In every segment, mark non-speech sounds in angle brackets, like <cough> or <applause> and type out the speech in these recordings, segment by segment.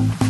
thank you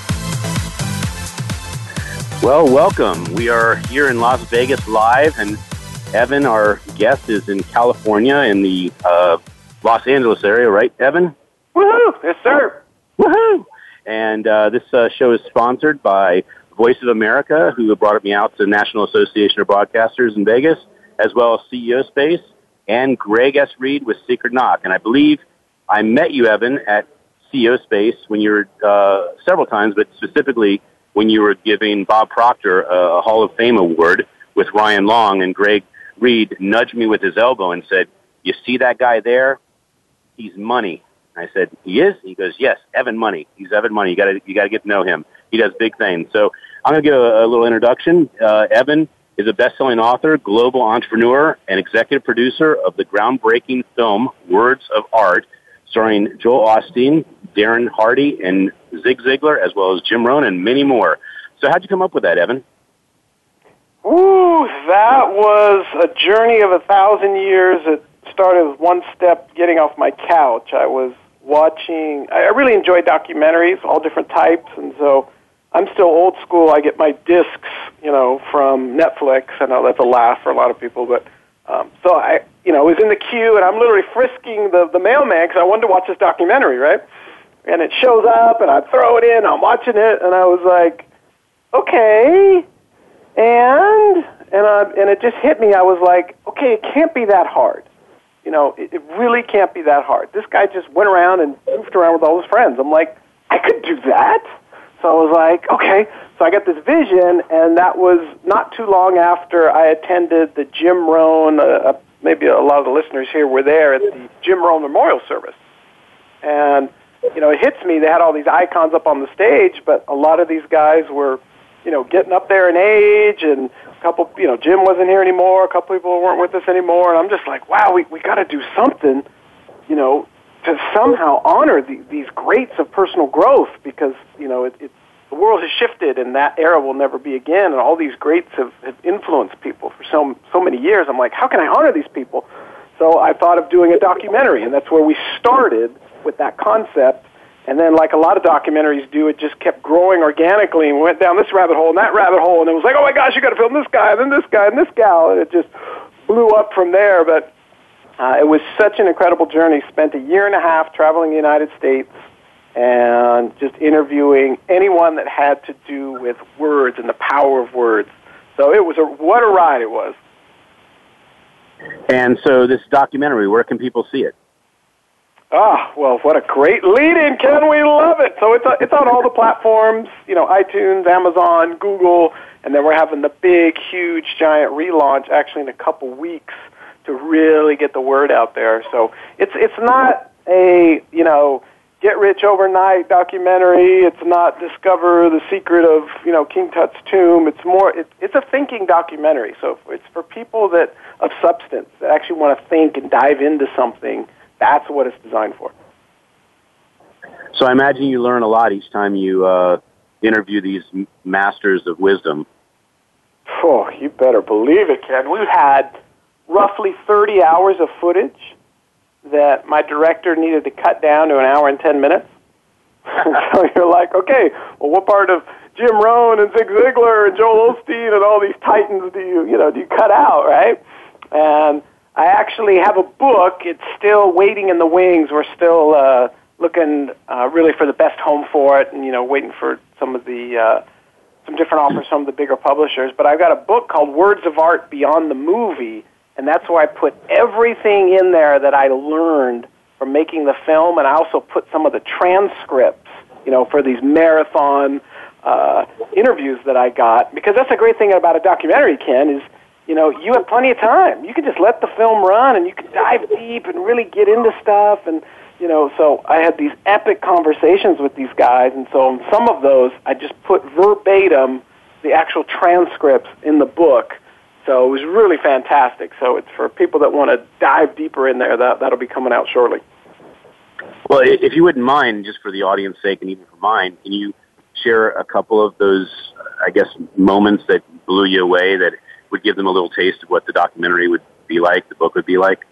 Well, welcome. We are here in Las Vegas live, and Evan, our guest, is in California in the uh, Los Angeles area, right, Evan? Woohoo! Yes, sir. Woohoo! And uh, this uh, show is sponsored by Voice of America, who brought me out to the National Association of Broadcasters in Vegas, as well as CEO Space, and Greg S. Reid with Secret Knock. And I believe I met you, Evan, at CEO Space when you were uh, several times, but specifically when you were giving Bob Proctor a Hall of Fame award with Ryan Long, and Greg Reid nudged me with his elbow and said, "You see that guy there? He's money." I said, "He is." He goes, "Yes, Evan Money. He's Evan Money. You got to you got to get to know him. He does big things." So I'm going to give a, a little introduction. Uh, Evan is a best-selling author, global entrepreneur, and executive producer of the groundbreaking film Words of Art, starring Joel Osteen, Darren Hardy, and Zig Ziglar, as well as Jim Rohn and many more. So, how'd you come up with that, Evan? Ooh, that was a journey of a thousand years. It started with one step getting off my couch. I was watching, I really enjoy documentaries, all different types, and so I'm still old school. I get my discs, you know, from Netflix. I know that's a laugh for a lot of people, but um, so I, you know, was in the queue and I'm literally frisking the the mailman because I wanted to watch this documentary, right? And it shows up, and I throw it in. I'm watching it, and I was like, okay, and and I and it just hit me. I was like, okay, it can't be that hard. You know, it, it really can't be that hard. This guy just went around and goofed around with all his friends. I'm like, I could do that. So I was like, okay. So I got this vision, and that was not too long after I attended the Jim Rohn. Uh, uh maybe a lot of the listeners here were there at the Jim Rohn Memorial Service, and you know, it hits me. They had all these icons up on the stage, but a lot of these guys were, you know, getting up there in age, and a couple, you know, Jim wasn't here anymore. A couple people weren't with us anymore, and I'm just like, wow, we we got to do something, you know, to somehow honor the, these greats of personal growth because you know it, it the world has shifted and that era will never be again and all these greats have, have influenced people for so so many years i'm like how can i honor these people so i thought of doing a documentary and that's where we started with that concept. And then, like a lot of documentaries do, it just kept growing organically and went down this rabbit hole and that rabbit hole. And it was like, oh my gosh, you got to film this guy, and then this guy, and this gal. And it just blew up from there. But uh, it was such an incredible journey. Spent a year and a half traveling the United States and just interviewing anyone that had to do with words and the power of words. So it was a what a ride it was. And so this documentary, where can people see it? Ah, well, what a great lead-in, Ken. We love it. So it's a, it's on all the platforms, you know, iTunes, Amazon, Google, and then we're having the big, huge, giant relaunch actually in a couple weeks to really get the word out there. So it's it's not a you know get rich overnight documentary. It's not discover the secret of you know King Tut's tomb. It's more it, it's a thinking documentary. So it's for people that of substance that actually want to think and dive into something that's what it's designed for. So I imagine you learn a lot each time you uh, interview these masters of wisdom. Oh, you better believe it, Ken. We've had roughly 30 hours of footage that my director needed to cut down to an hour and 10 minutes. <laughs> so you're like, okay, well, what part of Jim Rohn and Zig Ziglar and Joel Osteen and all these titans do you, you know, do you cut out, right? And I actually have a book. It's still waiting in the wings. We're still uh, looking uh, really for the best home for it, and you know, waiting for some of the uh, some different offers from the bigger publishers. But I've got a book called Words of Art Beyond the Movie, and that's where I put everything in there that I learned from making the film, and I also put some of the transcripts, you know, for these marathon uh, interviews that I got. Because that's a great thing about a documentary, Ken, is you know, you have plenty of time. You can just let the film run and you can dive deep and really get into stuff and you know, so I had these epic conversations with these guys and so on some of those I just put verbatim the actual transcripts in the book. So it was really fantastic. So it's for people that want to dive deeper in there that that'll be coming out shortly. Well, if you wouldn't mind, just for the audience sake and even for mine, can you share a couple of those, I guess, moments that blew you away that would give them a little taste of what the documentary would be like, the book would be like?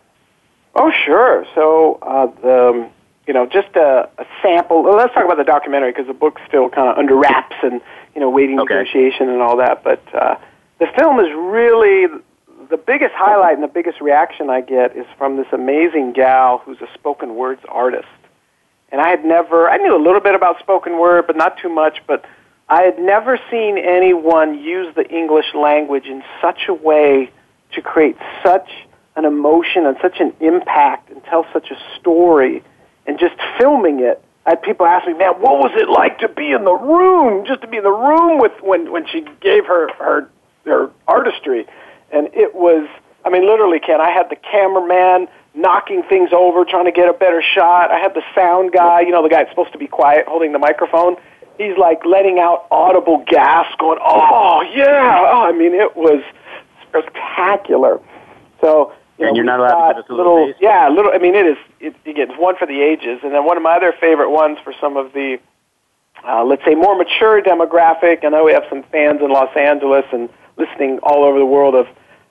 Oh, sure. So, uh, the, you know, just a, a sample. Well, let's talk about the documentary because the book's still kind of under wraps and you know waiting okay. negotiation and all that. But uh, the film is really the biggest highlight and the biggest reaction I get is from this amazing gal who's a spoken words artist. And I had never, I knew a little bit about spoken word, but not too much. But I had never seen anyone use the English language in such a way to create such an emotion and such an impact and tell such a story and just filming it. I had people ask me, man, what was it like to be in the room, just to be in the room with when, when she gave her, her, her artistry. And it was, I mean, literally, Ken, I had the cameraman knocking things over, trying to get a better shot. I had the sound guy, you know, the guy that's supposed to be quiet holding the microphone he's like letting out audible gasps, going, "Oh yeah!" Oh, I mean, it was spectacular. So, you and know, you're not allowed to give us a little, little yeah, little. I mean, it is. It, again, it's one for the ages, and then one of my other favorite ones for some of the, uh, let's say, more mature demographic. I know we have some fans in Los Angeles and listening all over the world of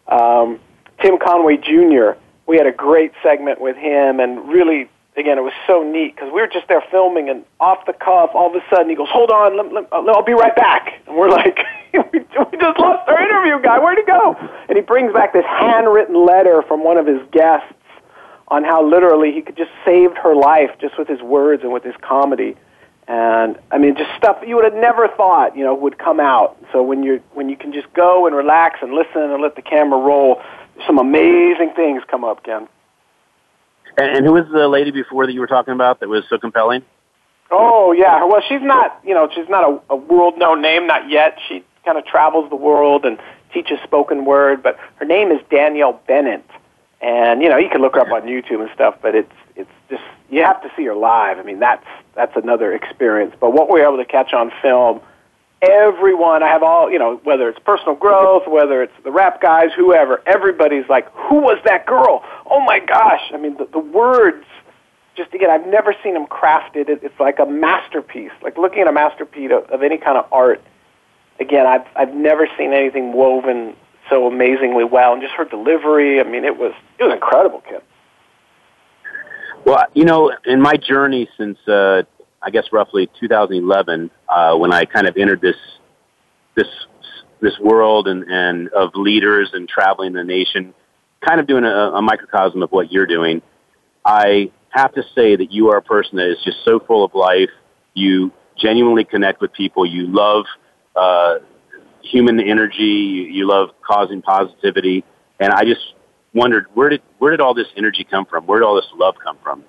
um, Tim Conway Jr. We had a great segment with him, and really again, it was so neat because we were just there filming, and off the cuff, all of a sudden he goes, "Hold on, let, let, I'll be right back." And we're like, <laughs> "We just lost our interview guy. Where'd he go?" And he brings back this handwritten letter from one of his guests on how literally he could just saved her life just with his words and with his comedy. And I mean, just stuff you would have never thought, you know, would come out. So when you when you can just go and relax and listen and let the camera roll, some amazing things come up, Ken. And, and who was the lady before that you were talking about that was so compelling? Oh yeah, well she's not you know she's not a, a world known name not yet. She kind of travels the world and teaches spoken word, but her name is Danielle Bennett, and you know you can look her up on YouTube and stuff, but it's it's just you have to see her live. I mean that's that's another experience. But what we were able to catch on film everyone, I have all, you know, whether it's personal growth, whether it's the rap guys, whoever, everybody's like, who was that girl? Oh my gosh. I mean, the, the words, just again, I've never seen them crafted. It, it's like a masterpiece, like looking at a masterpiece of, of any kind of art. Again, I've, I've never seen anything woven so amazingly well. And just her delivery, I mean, it was, it was incredible, Kim. Well, you know, in my journey since uh, I guess roughly 2011 uh, when I kind of entered this this this world and, and of leaders and traveling the nation, kind of doing a, a microcosm of what you're doing. I have to say that you are a person that is just so full of life. You genuinely connect with people. You love uh, human energy. You, you love causing positivity. And I just wondered where did where did all this energy come from? Where did all this love come from?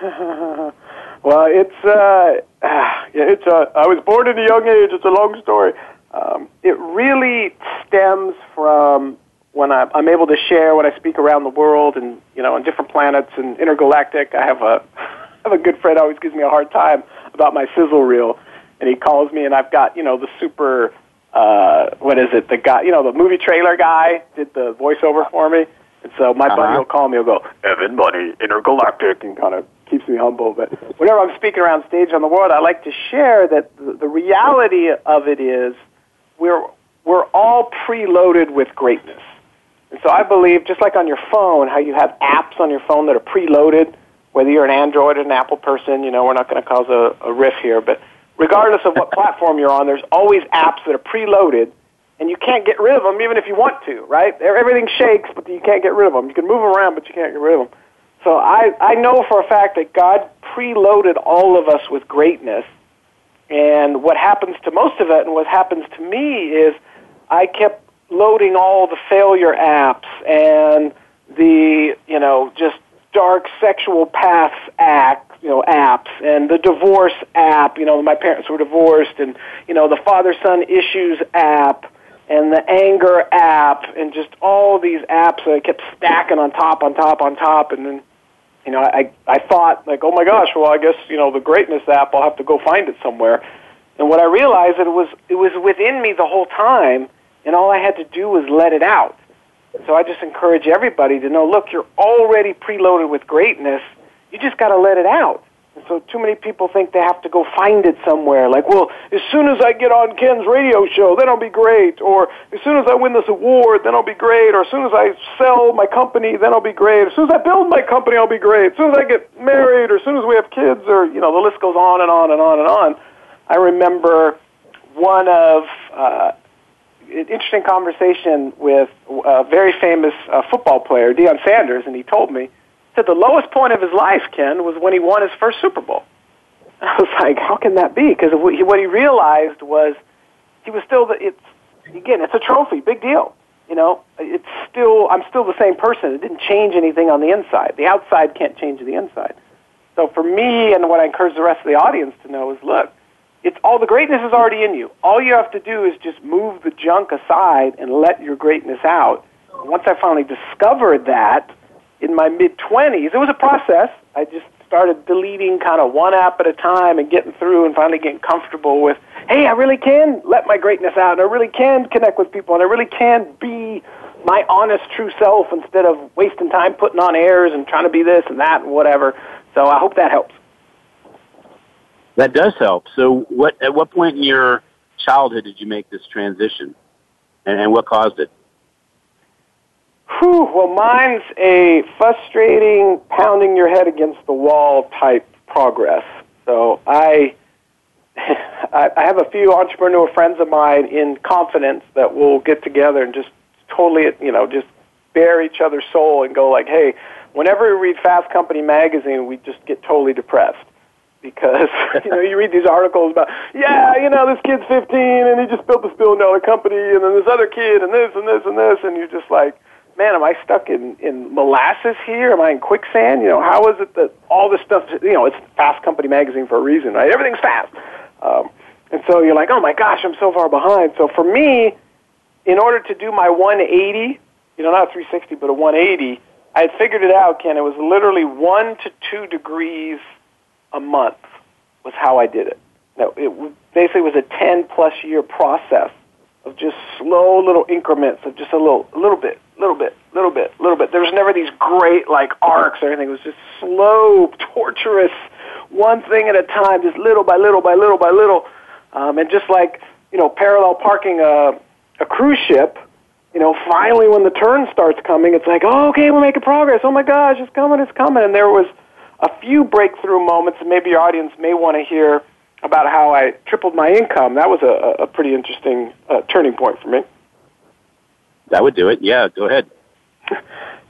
<laughs> Well, it's uh, <sighs> it's uh, I was born at a young age. It's a long story. Um, it really stems from when I'm, I'm able to share when I speak around the world and you know on different planets and intergalactic. I have a I <laughs> have a good friend always gives me a hard time about my sizzle reel, and he calls me and I've got you know the super uh, what is it the guy you know the movie trailer guy did the voiceover for me, and so my uh-huh. buddy will call me. He'll go Evan, buddy, intergalactic, and kind of keeps me humble. But whenever I'm speaking around stage on the world, I like to share that the, reality of it is we're we're all preloaded with greatness. And so I believe, just like on your phone, how you have apps on your phone that are preloaded, whether you're an Android or an Apple person, you know, we're not going to cause a, a riff here, but regardless of what <laughs> platform you're on, there's always apps that are preloaded, and you can't get rid of them even if you want to, right? Everything shakes, but you can't get rid of them. You can move around, but you can't get rid of them. So I, I know for a fact that God preloaded all of us with greatness. And what happens to most of it, and what happens to me, is I kept loading all the failure apps and the, you know, just dark sexual paths act, you know, apps and the divorce app, you know, my parents were divorced and, you know, the father-son issues app and the anger app and just all these apps that I kept stacking on top, on top, on top and then you know, I I thought like, oh my gosh, well I guess, you know, the greatness app I'll have to go find it somewhere. And what I realized it was it was within me the whole time and all I had to do was let it out. So I just encourage everybody to know, look, you're already preloaded with greatness. You just got to let it out. And so too many people think they have to go find it somewhere. Like, well, as soon as I get on Ken's radio show, then I'll be great. Or as soon as I win this award, then I'll be great. Or as soon as I sell my company, then I'll be great. As soon as I build my company, I'll be great. As soon as I get married, or as soon as we have kids, or, you know, the list goes on and on and on and on. I remember one of uh, interesting conversation with a very famous uh, football player, Deion Sanders, and he told me said the lowest point of his life, Ken, was when he won his first Super Bowl. <laughs> I was like, how can that be? Because what he realized was he was still the. It's again, it's a trophy, big deal. You know, it's still I'm still the same person. It didn't change anything on the inside. The outside can't change the inside. So for me, and what I encourage the rest of the audience to know is, look, it's all the greatness is already in you. All you have to do is just move the junk aside and let your greatness out. Once I finally discovered that in my mid 20s, it was a process. I just started deleting kind of one app at a time and getting through and finally getting comfortable with, hey, I really can let my greatness out and I really can connect with people and I really can be my honest true self instead of wasting time putting on airs and trying to be this and that and whatever. So I hope that helps. That does help. So, what at what point in your childhood did you make this transition, and, and what caused it? Whew, well, mine's a frustrating, pounding your head against the wall type progress. So I, <laughs> I have a few entrepreneur friends of mine in confidence that we'll get together and just totally, you know, just bare each other's soul and go like, hey, whenever we read Fast Company magazine, we just get totally depressed because <laughs> you know you read these articles about yeah you know this kid's 15 and he just built this billion dollar company and then this other kid and this and this and this and you're just like man am I stuck in in molasses here? Am I in quicksand? You know how is it that all this stuff you know it's Fast Company magazine for a reason right? Everything's fast. Um, and so you're like oh my gosh I'm so far behind. So for me in order to do my 180 you know not a 360 but a 180 I had figured it out Ken. It was literally one to two degrees a month was how I did it. Now, it basically was a 10 plus year process of just slow little increments of just a little, a little bit, little bit, little bit, little bit. There was never these great like arcs or anything. It was just slow, torturous, one thing at a time, just little by little by little by little. Um, and just like, you know, parallel parking a, a cruise ship, you know, finally when the turn starts coming, it's like, oh, okay, we're making progress. Oh my gosh, it's coming, it's coming. And there was, a few breakthrough moments, and maybe your audience may want to hear about how I tripled my income. That was a, a pretty interesting uh, turning point for me. That would do it. Yeah, go ahead. <laughs>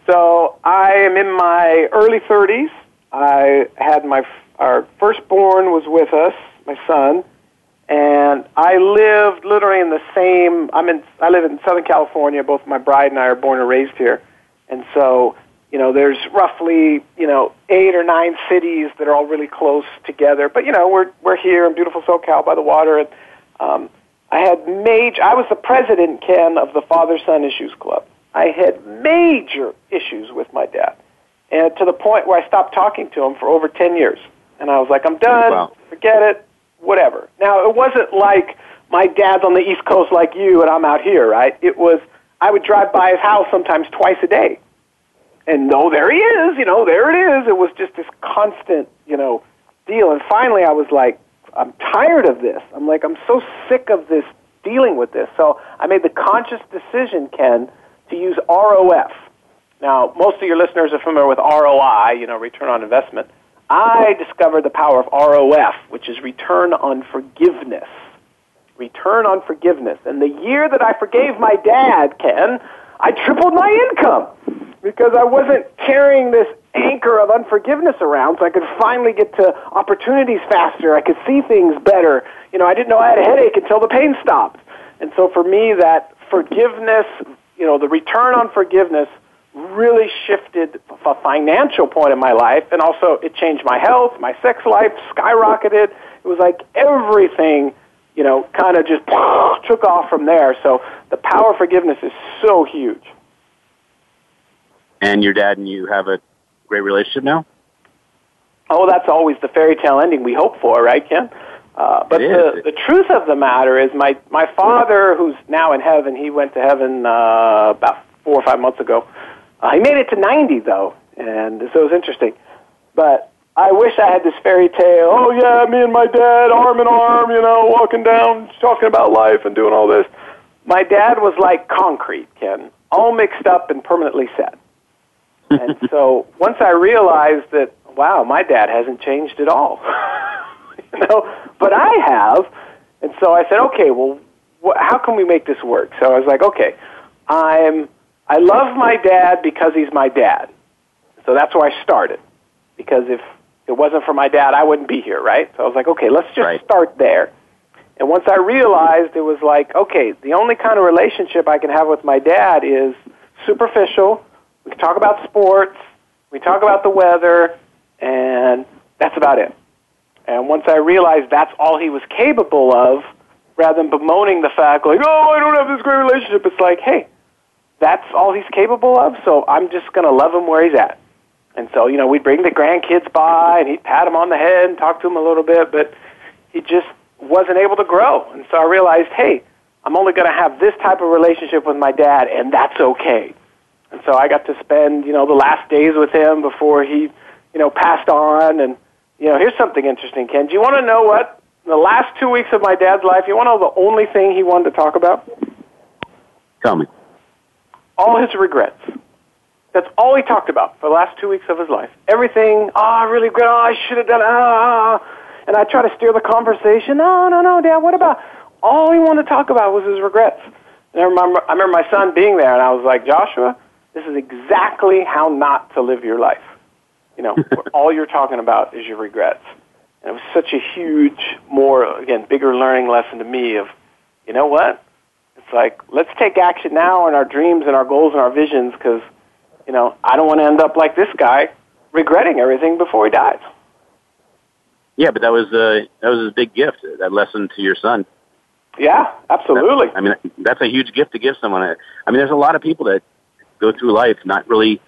so I am in my early 30s. I had my our firstborn was with us, my son, and I lived literally in the same. I'm in. I live in Southern California. Both my bride and I are born and raised here, and so you know, there's roughly, you know, eight or nine cities that are all really close together. But, you know, we're, we're here in beautiful SoCal by the water. And um, I had major, I was the president, Ken, of the Father Son Issues Club. I had major issues with my dad. And to the point where I stopped talking to him for over 10 years. And I was like, I'm done, wow. forget it, whatever. Now, it wasn't like my dad's on the East Coast like you and I'm out here, right? It was, I would drive by his house sometimes twice a day and no, there he is, you know, there it is. It was just this constant, you know, deal. And finally I was like, I'm tired of this. I'm like, I'm so sick of this dealing with this. So I made the conscious decision, Ken, to use ROF. Now, most of your listeners are familiar with ROI, you know, return on investment. I discovered the power of ROF, which is return on forgiveness. Return on forgiveness. And the year that I forgave my dad, Ken, I tripled my income because I wasn't carrying this anchor of unforgiveness around so I could finally get to opportunities faster. I could see things better. You know, I didn't know I had a headache until the pain stopped. And so for me, that forgiveness, you know, the return on forgiveness really shifted a financial point in my life and also it changed my health, my sex life skyrocketed. It was like everything, you know, kind of just <laughs> took off from there. So the power of forgiveness is so huge. And your dad and you have a great relationship now? Oh, that's always the fairy tale ending we hope for, right, Ken? Uh, but the, the truth of the matter is, my my father, who's now in heaven, he went to heaven uh, about four or five months ago. Uh, he made it to ninety though, and so it was interesting. But I wish I had this fairy tale. Oh yeah, me and my dad, arm in arm, you know, walking down, talking about life and doing all this. My dad was like concrete, Ken, all mixed up and permanently set. And so once I realized that, wow, my dad hasn't changed at all. <laughs> you know, but I have. And so I said, okay, well, wh- how can we make this work? So I was like, okay, I'm, I love my dad because he's my dad. So that's where I started. Because if it wasn't for my dad, I wouldn't be here, right? So I was like, okay, let's just right. start there. And once I realized it was like, okay, the only kind of relationship I can have with my dad is superficial. We talk about sports, we talk about the weather, and that's about it. And once I realized that's all he was capable of, rather than bemoaning the fact, like, oh, I don't have this great relationship, it's like, hey, that's all he's capable of, so I'm just going to love him where he's at. And so, you know, we'd bring the grandkids by, and he'd pat them on the head and talk to them a little bit, but he just wasn't able to grow. And so I realized, hey, I'm only going to have this type of relationship with my dad, and that's okay. And so I got to spend, you know, the last days with him before he, you know, passed on, and you know, here's something interesting, Ken. Do you want to know what the last two weeks of my dad's life? You want to know the only thing he wanted to talk about? Tell me. All his regrets. That's all he talked about for the last two weeks of his life. Everything. Oh, I really regret. Oh, I should have done. Ah, ah, and I try to steer the conversation. No, no, no, Dad. What about? All he wanted to talk about was his regrets. And I remember, I remember my son being there, and I was like, Joshua, this is exactly how not to live your life. You know, <laughs> all you're talking about is your regrets. And it was such a huge, more, again, bigger learning lesson to me of, you know what? It's like, let's take action now on our dreams and our goals and our visions because, you know, I don't want to end up like this guy regretting everything before he dies. Yeah, but that was uh, that was a big gift. That lesson to your son. Yeah, absolutely. I mean, that's a huge gift to give someone. I mean, there's a lot of people that go through life not really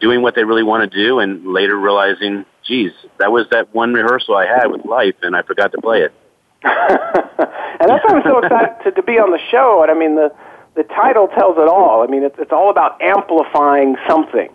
doing what they really want to do and later realizing, geez, that was that one rehearsal I had with life and I forgot to play it. <laughs> and that's why I'm so excited to, to be on the show. And I mean, the, the title tells it all. I mean, it's, it's all about amplifying something.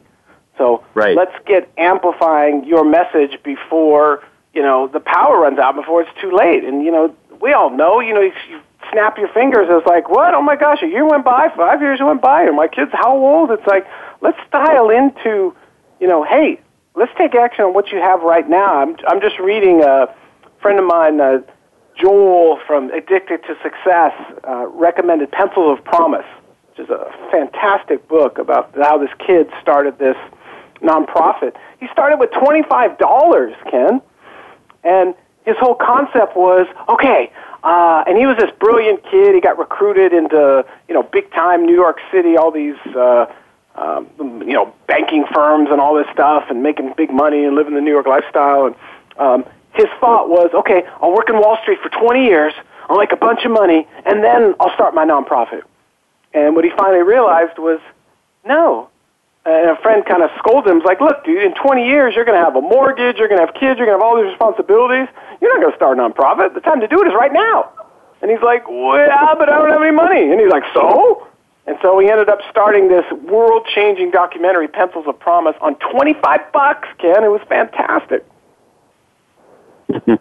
So right. let's get amplifying your message before, you know, the power runs out, before it's too late. And, you know, we all know, you know, you, you snap your fingers, it's like, what? Oh my gosh, a year went by, five years went by, and my kid's how old? It's like, let's dial into, you know, hey, let's take action on what you have right now. I'm, I'm just reading a friend of mine, uh, Joel from Addicted to Success, uh, recommended Pencils of Promise, which is a fantastic book about how this kid started this nonprofit. He started with $25, Ken, and his whole concept was, okay, uh, and he was this brilliant kid. He got recruited into, you know, big time New York City, all these, uh, um, you know, banking firms and all this stuff and making big money and living the New York lifestyle. And um, his thought was, okay, I'll work in Wall Street for 20 years, I'll make a bunch of money, and then I'll start my nonprofit. And what he finally realized was, no. And a friend kind of scolded him, was like, look, dude, in 20 years, you're going to have a mortgage, you're going to have kids, you're going to have all these responsibilities. You're not going to start a nonprofit. The time to do it is right now. And he's like, well, but I don't have any money. And he's like, so? And so we ended up starting this world-changing documentary, Pencils of Promise, on 25 bucks, Ken. It was fantastic. <laughs>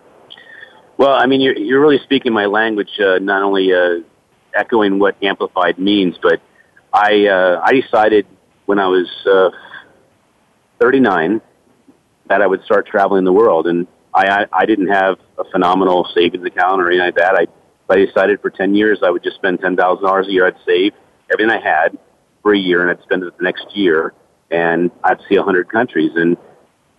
well, I mean, you're, you're really speaking my language, uh, not only uh, echoing what amplified means, but I, uh, I decided when I was uh, 39 that I would start traveling the world. And I, I, didn't have a phenomenal savings account or anything like that. I, I decided for 10 years I would just spend $10,000 a year. I'd save everything I had for a year and I'd spend it the next year. and I'd see hundred countries. And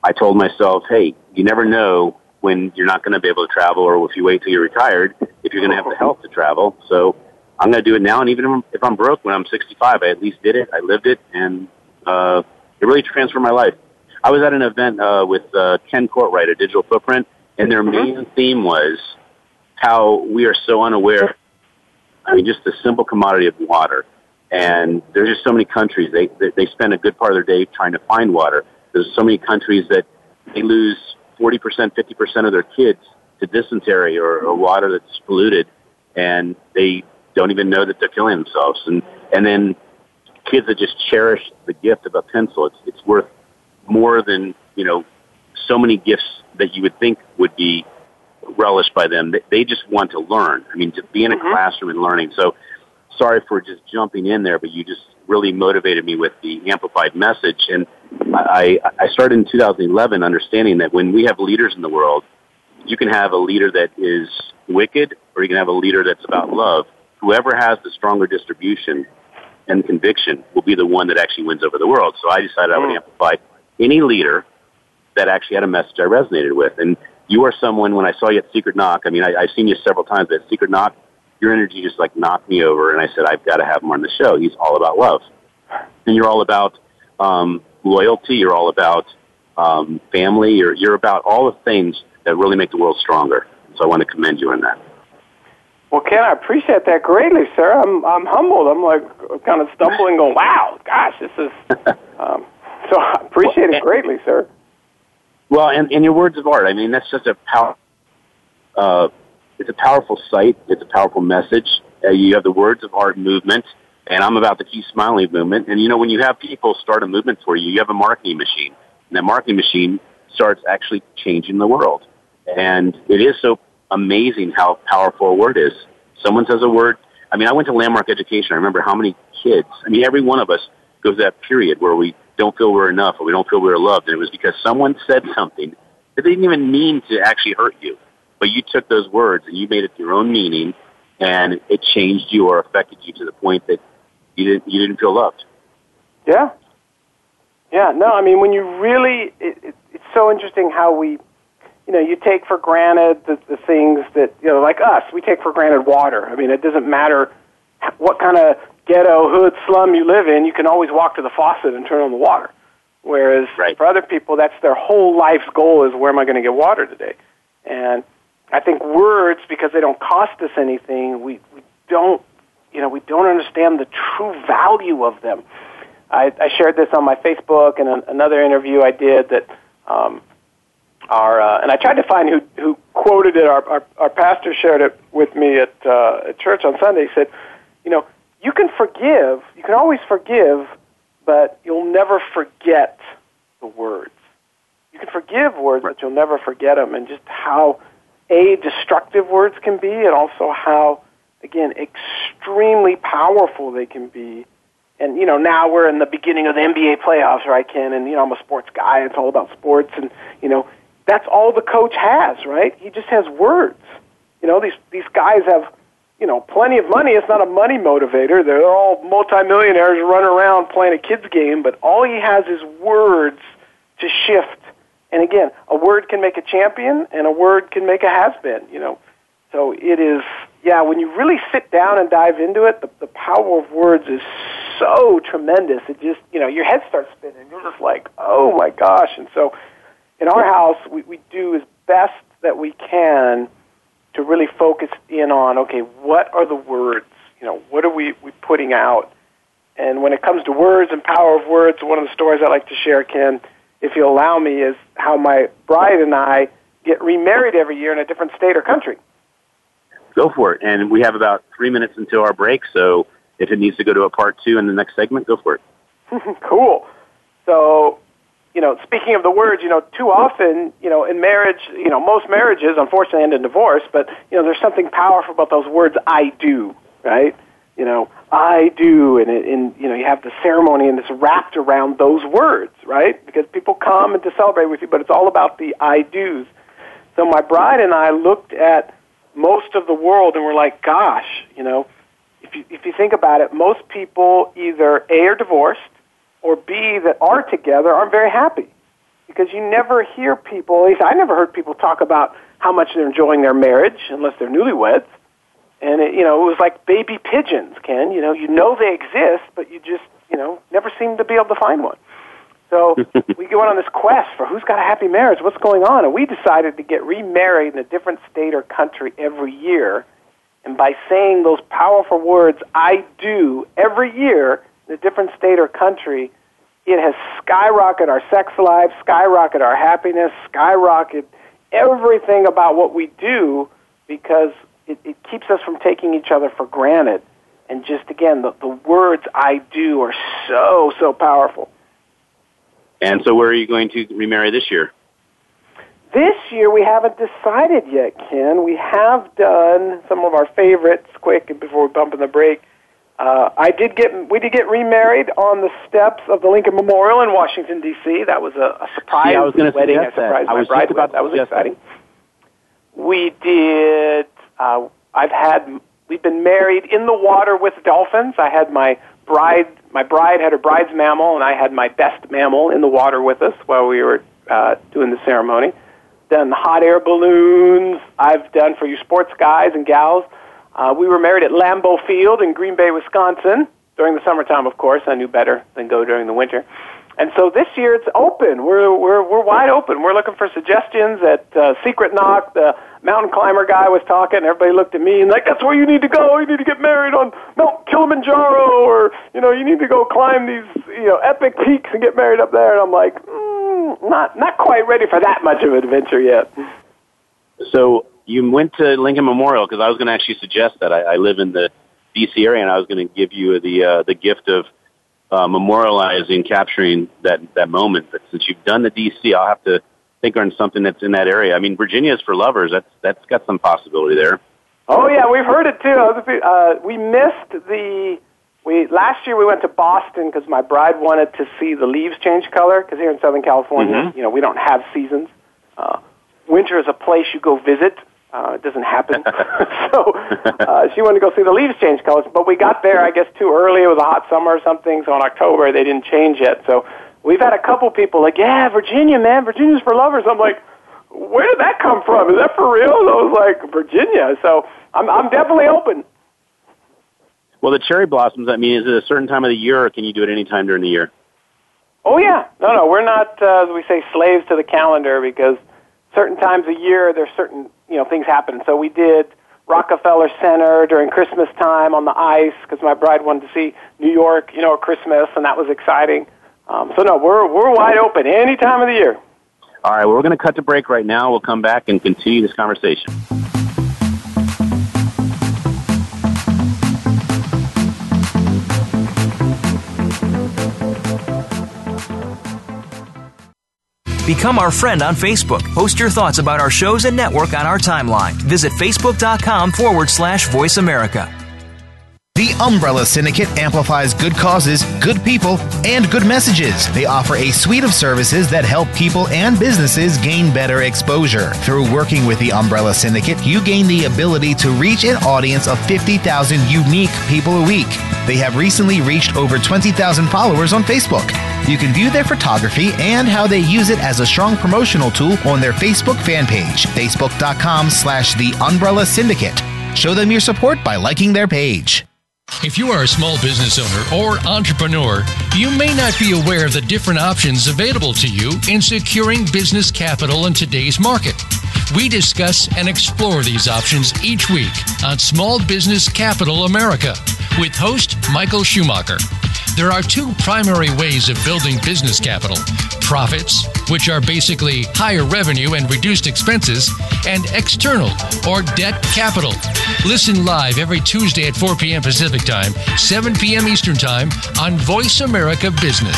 I told myself, hey, you never know when you're not going to be able to travel or if you wait till you're retired, if you're going to have the health to travel. So I'm going to do it now. And even if I'm broke when I'm 65, I at least did it. I lived it and, uh, it really transformed my life. I was at an event, uh, with, uh, Ken Courtright, a digital footprint, and their mm-hmm. main theme was how we are so unaware. I mean, just the simple commodity of water. And there's just so many countries, they, they, they spend a good part of their day trying to find water. There's so many countries that they lose 40%, 50% of their kids to dysentery or, or water that's polluted, and they don't even know that they're killing themselves. And, and then kids that just cherish the gift of a pencil, it's, it's worth more than, you know, so many gifts that you would think would be relished by them. They, they just want to learn. I mean, to be in a mm-hmm. classroom and learning. So sorry for just jumping in there, but you just really motivated me with the amplified message. And I, I started in 2011 understanding that when we have leaders in the world, you can have a leader that is wicked or you can have a leader that's about love. Whoever has the stronger distribution and conviction will be the one that actually wins over the world. So I decided I would mm. amplify any leader that actually had a message I resonated with. And you are someone, when I saw you at Secret Knock, I mean, I, I've seen you several times, but at Secret Knock, your energy just like knocked me over. And I said, I've got to have him on the show. He's all about love. And you're all about um, loyalty. You're all about um, family. You're, you're about all the things that really make the world stronger. So I want to commend you on that. Well, Ken, I appreciate that greatly, sir. I'm I'm humbled. I'm like kind of stumbling, going, "Wow, gosh, this is." <laughs> Um, so I appreciate well, it greatly, sir. Well, and, and your words of art. I mean, that's such a power. Uh, it's a powerful site. It's a powerful message. Uh, you have the words of art movement, and I'm about the Keep Smiling movement. And you know, when you have people start a movement for you, you have a marketing machine, and that marketing machine starts actually changing the world. And it is so amazing how powerful a word is. Someone says a word. I mean, I went to landmark education. I remember how many kids. I mean, every one of us goes that period where we don't feel we're enough or we don't feel we're loved, and it was because someone said something that they didn't even mean to actually hurt you but you took those words and you made it your own meaning, and it changed you or affected you to the point that you didn't you didn't feel loved. Yeah. Yeah. No, I mean when you really, it, it, it's so interesting how we, you know, you take for granted the, the things that you know, like us, we take for granted water. I mean, it doesn't matter what kind of ghetto, hood, slum you live in. You can always walk to the faucet and turn on the water. Whereas right. for other people, that's their whole life's goal: is where am I going to get water today? And I think words, because they don't cost us anything, we, we don't, you know, we don't understand the true value of them. I, I shared this on my Facebook and an, another interview I did that, um, our, uh, and I tried to find who, who quoted it. Our, our, our pastor shared it with me at, uh, at church on Sunday. He said, you know, you can forgive, you can always forgive, but you'll never forget the words. You can forgive words, but you'll never forget them, and just how a destructive words can be and also how again extremely powerful they can be and you know now we're in the beginning of the NBA playoffs right Ken and you know I'm a sports guy it's all about sports and you know that's all the coach has right he just has words you know these these guys have you know plenty of money it's not a money motivator they're all multimillionaires running around playing a kids game but all he has is words to shift and again, a word can make a champion, and a word can make a has-been. You know, so it is. Yeah, when you really sit down and dive into it, the, the power of words is so tremendous. It just, you know, your head starts spinning. You're just like, oh my gosh. And so, in our house, we, we do as best that we can to really focus in on, okay, what are the words? You know, what are we, we putting out? And when it comes to words and power of words, one of the stories I like to share, Ken, if you allow me, is how my bride and I get remarried every year in a different state or country. Go for it. And we have about three minutes until our break, so if it needs to go to a part two in the next segment, go for it. <laughs> cool. So, you know, speaking of the words, you know, too often, you know, in marriage, you know, most marriages unfortunately end in divorce, but, you know, there's something powerful about those words, I do, right? You know, I do, and, it, and you know you have the ceremony and it's wrapped around those words, right? Because people come and to celebrate with you, but it's all about the I do's. So my bride and I looked at most of the world and we're like, gosh, you know, if you if you think about it, most people either a are divorced or B that are together aren't very happy because you never hear people, at least I never heard people talk about how much they're enjoying their marriage unless they're newlyweds. And it, you know, it was like baby pigeons, Ken. You know, you know they exist, but you just, you know, never seem to be able to find one. So <laughs> we went on this quest for who's got a happy marriage, what's going on, and we decided to get remarried in a different state or country every year. And by saying those powerful words, I do, every year in a different state or country, it has skyrocketed our sex lives, skyrocketed our happiness, skyrocketed everything about what we do because it, it keeps us from taking each other for granted. And just again, the, the words I do are so, so powerful. And so, where are you going to remarry this year? This year, we haven't decided yet, Ken. We have done some of our favorites quick before we bump in the break. Uh, I did get we did get remarried on the steps of the Lincoln Memorial in Washington D.C. That was a, a surprise yeah, I was wedding. I surprised my I was bride just about That was exciting. That. We did. Uh, I've had. We've been married in the water with dolphins. I had my bride. My bride had her bride's mammal, and I had my best mammal in the water with us while we were uh, doing the ceremony. Done hot air balloons. I've done for you sports guys and gals. Uh, we were married at Lambeau Field in Green Bay, Wisconsin, during the summertime, of course. I knew better than go during the winter. And so this year it's open. We're, we're, we're wide open. We're looking for suggestions at uh, Secret Knock. The mountain climber guy was talking, and everybody looked at me and like, that's where you need to go. You need to get married on Mount Kilimanjaro, or, you know, you need to go climb these, you know, epic peaks and get married up there. And I'm like, mm, not, not quite ready for that much of an adventure yet. So you went to Lincoln Memorial because I was going to actually suggest that I, I live in the D.C. area, and I was going to give you the uh, the gift of uh, memorializing, capturing that that moment. But since you've done the D.C., I'll have to think on something that's in that area. I mean, Virginia is for lovers. That's that's got some possibility there. Oh yeah, we've heard it too. Uh, we missed the. We last year we went to Boston because my bride wanted to see the leaves change color. Because here in Southern California, mm-hmm. you know, we don't have seasons. Uh, winter is a place you go visit uh, it doesn't happen. <laughs> <laughs> so uh, she wanted to go see the leaves change colors, but we got there, I guess, too early. It was a hot summer or something. So in October, they didn't change yet. So we've had a couple people like, "Yeah, Virginia, man, Virginia's for lovers." I'm like, "Where did that come from? Is that for real?" And I was like, "Virginia." So I'm I'm definitely open. Well, the cherry blossoms. I mean, is it a certain time of the year, or can you do it any time during the year? Oh yeah, no, no, we're not. Uh, as we say slaves to the calendar because certain times a year there's certain you know things happen. So we did Rockefeller Center during Christmas time on the ice because my bride wanted to see New York, you know, at Christmas, and that was exciting. Um, so no, we're we're wide open any time of the year. All right, well, we're going to cut to break right now. We'll come back and continue this conversation. Become our friend on Facebook. Post your thoughts about our shows and network on our timeline. Visit facebook.com forward slash voice America. The Umbrella Syndicate amplifies good causes, good people, and good messages. They offer a suite of services that help people and businesses gain better exposure. Through working with the Umbrella Syndicate, you gain the ability to reach an audience of 50,000 unique people a week. They have recently reached over 20,000 followers on Facebook. You can view their photography and how they use it as a strong promotional tool on their Facebook fan page, facebook.com slash the Umbrella Syndicate. Show them your support by liking their page. If you are a small business owner or entrepreneur, you may not be aware of the different options available to you in securing business capital in today's market. We discuss and explore these options each week on Small Business Capital America with host Michael Schumacher. There are two primary ways of building business capital profits, which are basically higher revenue and reduced expenses, and external or debt capital. Listen live every Tuesday at 4 p.m. Pacific Time, 7 p.m. Eastern Time on Voice America Business.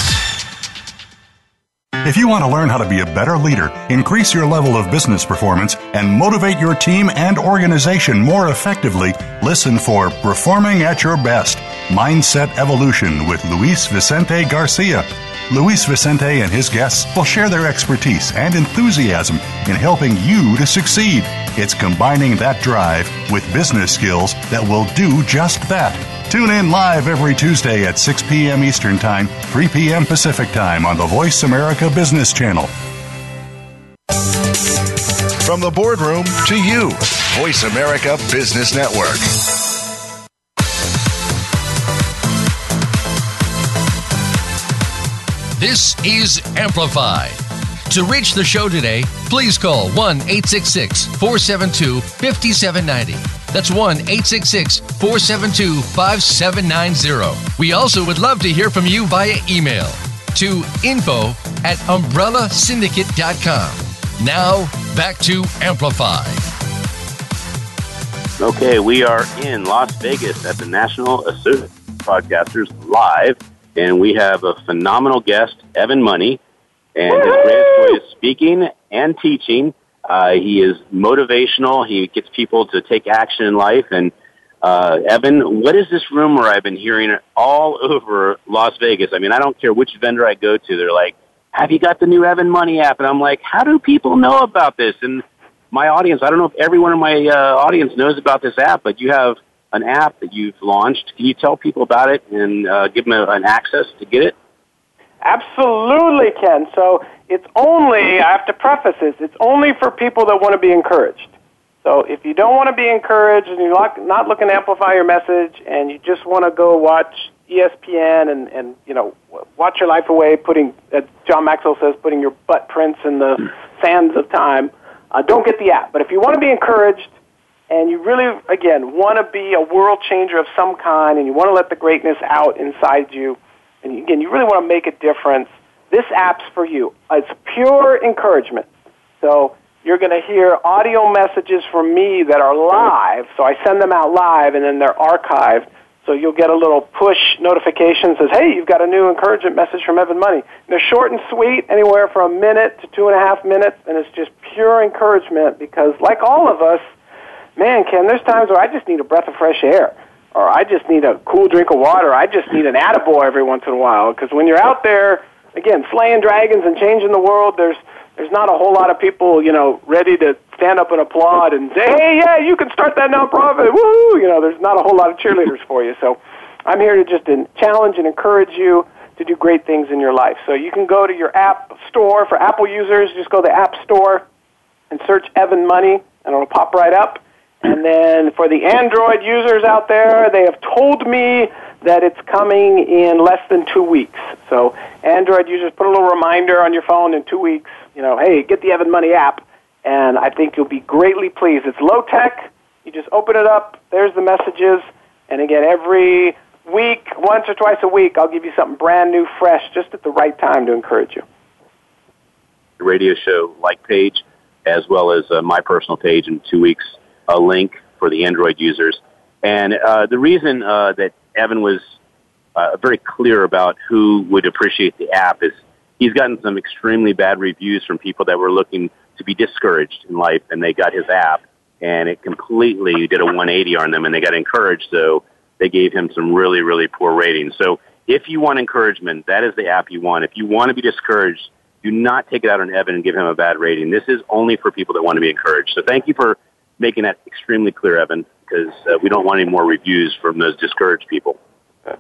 If you want to learn how to be a better leader, increase your level of business performance, and motivate your team and organization more effectively, listen for Performing at Your Best Mindset Evolution with Luis Vicente Garcia. Luis Vicente and his guests will share their expertise and enthusiasm in helping you to succeed. It's combining that drive with business skills that will do just that. Tune in live every Tuesday at 6 p.m. Eastern Time, 3 p.m. Pacific Time on the Voice America Business Channel. From the boardroom to you, Voice America Business Network. This is Amplify. To reach the show today, please call 1 866 472 5790. That's 1 866 472 5790. We also would love to hear from you via email to info at umbrellasyndicate.com. Now, back to Amplify. Okay, we are in Las Vegas at the National Association of live, and we have a phenomenal guest, Evan Money, and his greatest joy is speaking and teaching. Uh, he is motivational. He gets people to take action in life. And uh, Evan, what is this rumor I've been hearing all <laughs> over Las Vegas? I mean, I don't care which vendor I go to. They're like, "Have you got the new Evan Money app?" And I'm like, "How do people know about this?" And my audience, I don't know if everyone in my uh, audience knows about this app, but you have an app that you've launched. Can you tell people about it and uh, give them a, an access to get it? Absolutely, Ken. So it's only, I have to preface this, it's only for people that want to be encouraged. So if you don't want to be encouraged and you're not looking to amplify your message and you just want to go watch ESPN and, and you know, watch your life away, putting, as John Maxwell says, putting your butt prints in the sands of time, uh, don't get the app. But if you want to be encouraged and you really, again, want to be a world changer of some kind and you want to let the greatness out inside you, and again, you really want to make a difference, this app's for you. It's pure encouragement. So you're going to hear audio messages from me that are live. So I send them out live and then they're archived. So you'll get a little push notification that says, hey, you've got a new encouragement message from Evan Money. And they're short and sweet, anywhere from a minute to two and a half minutes, and it's just pure encouragement because, like all of us, man, Ken, there's times where I just need a breath of fresh air or I just need a cool drink of water. I just need an attaboy every once in a while. Because when you're out there, again, slaying dragons and changing the world, there's there's not a whole lot of people, you know, ready to stand up and applaud and say, "Hey, yeah, you can start that nonprofit." Woohoo! You know, there's not a whole lot of cheerleaders for you. So, I'm here to just challenge and encourage you to do great things in your life. So you can go to your app store for Apple users. Just go to the App Store and search Evan Money, and it'll pop right up. And then for the Android users out there, they have told me that it's coming in less than two weeks. So Android users, put a little reminder on your phone in two weeks. You know, hey, get the Evan Money app, and I think you'll be greatly pleased. It's low tech. You just open it up. There's the messages, and again, every week, once or twice a week, I'll give you something brand new, fresh, just at the right time to encourage you. The radio show like page, as well as uh, my personal page in two weeks a link for the Android users. And uh, the reason uh, that Evan was uh, very clear about who would appreciate the app is he's gotten some extremely bad reviews from people that were looking to be discouraged in life, and they got his app, and it completely did a 180 on them, and they got encouraged. So they gave him some really, really poor ratings. So if you want encouragement, that is the app you want. If you want to be discouraged, do not take it out on Evan and give him a bad rating. This is only for people that want to be encouraged. So thank you for making that extremely clear, Evan, because uh, we don't want any more reviews from those discouraged people. <laughs>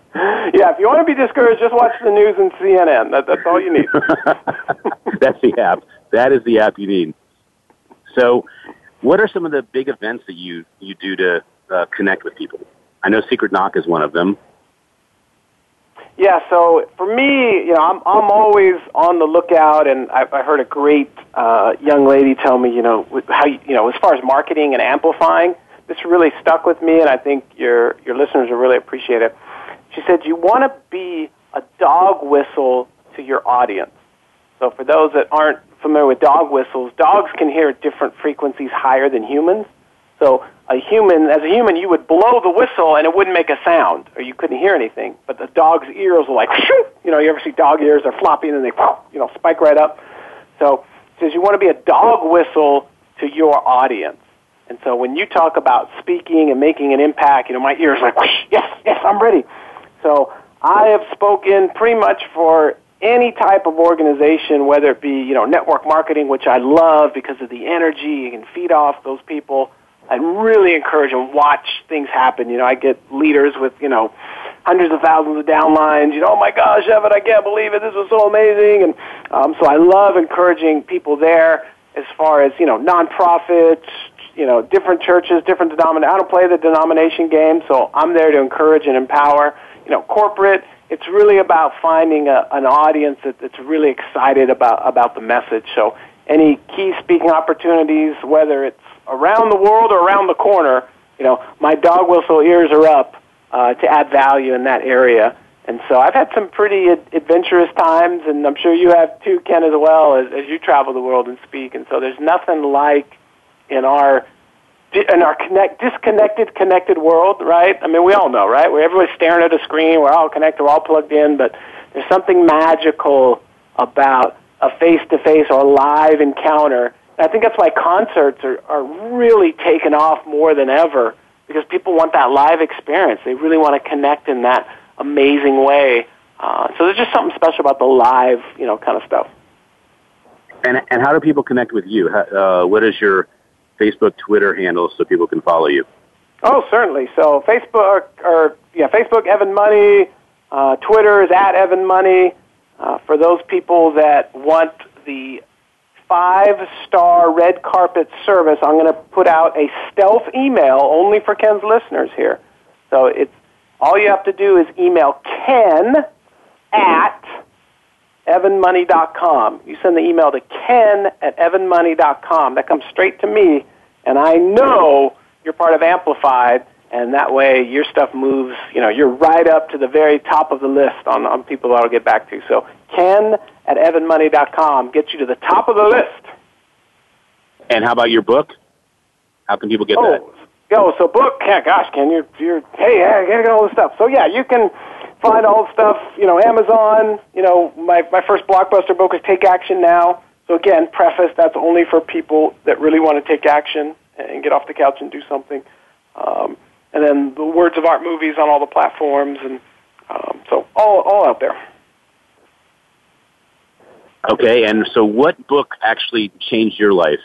Yeah, if you want to be discouraged, just watch the news and CNN. That, that's all you need. <laughs> that's the app. That is the app you need. So, what are some of the big events that you you do to uh, connect with people? I know Secret Knock is one of them. Yeah, so for me, you know, I'm I'm always on the lookout, and I, I heard a great uh, young lady tell me, you know, how you, you know, as far as marketing and amplifying, this really stuck with me, and I think your your listeners will really appreciate it. She said, you want to be a dog whistle to your audience. So for those that aren't familiar with dog whistles, dogs can hear different frequencies higher than humans. So a human, as a human, you would blow the whistle and it wouldn't make a sound, or you couldn't hear anything. But the dog's ears will like, Shoo! you know, you ever see dog ears? They're floppy and then they, <laughs> you know, spike right up. So it says you want to be a dog whistle to your audience. And so when you talk about speaking and making an impact, you know, my ears like, yes, yes, I'm ready. So I have spoken pretty much for any type of organization, whether it be, you know, network marketing, which I love because of the energy, you can feed off those people I really encourage and watch things happen. You know, I get leaders with you know hundreds of thousands of downlines. You know, oh my gosh, Evan, I can't believe it. This was so amazing. And um, so I love encouraging people there as far as you know nonprofits, you know, different churches, different denominations. I don't play the denomination game, so I'm there to encourage and empower. You know, corporate. It's really about finding a, an audience that, that's really excited about about the message. So, any key speaking opportunities, whether it's around the world or around the corner, you know, my dog whistle ears are up uh, to add value in that area. And so I've had some pretty ad- adventurous times, and I'm sure you have too, Ken, as well, as, as you travel the world and speak. And so there's nothing like in our in our connect, disconnected, connected world, right? I mean, we all know, right? Where everybody's staring at a screen, we're all connected, we're all plugged in, but there's something magical about a face-to-face or live encounter. I think that's why concerts are, are really taken off more than ever because people want that live experience. They really want to connect in that amazing way. Uh, so there's just something special about the live, you know, kind of stuff. And and how do people connect with you? How, uh, what is your Facebook, Twitter handle so people can follow you? Oh, certainly. So Facebook or yeah, Facebook Evan Money. Uh, Twitter is at Evan Money. Uh, for those people that want the five star red carpet service, I'm going to put out a stealth email only for Ken's listeners here. So it's all you have to do is email Ken at evanmoney.com. You send the email to ken at evanmoney.com. That comes straight to me, and I know you're part of Amplified, and that way your stuff moves, you know, you're right up to the very top of the list on, on people that I'll get back to. So ken at evanmoney.com gets you to the top of the list. And how about your book? How can people get oh, that? Yo, so book, yeah, gosh, Ken, you're, you're, hey, I gotta get all this stuff. So yeah, you can find all the stuff, you know, Amazon, you know, my, my first blockbuster book is Take Action Now. So again, preface, that's only for people that really want to take action and get off the couch and do something. Um, and then the Words of Art movies on all the platforms, and um, so all, all out there. Okay, and so what book actually changed your life?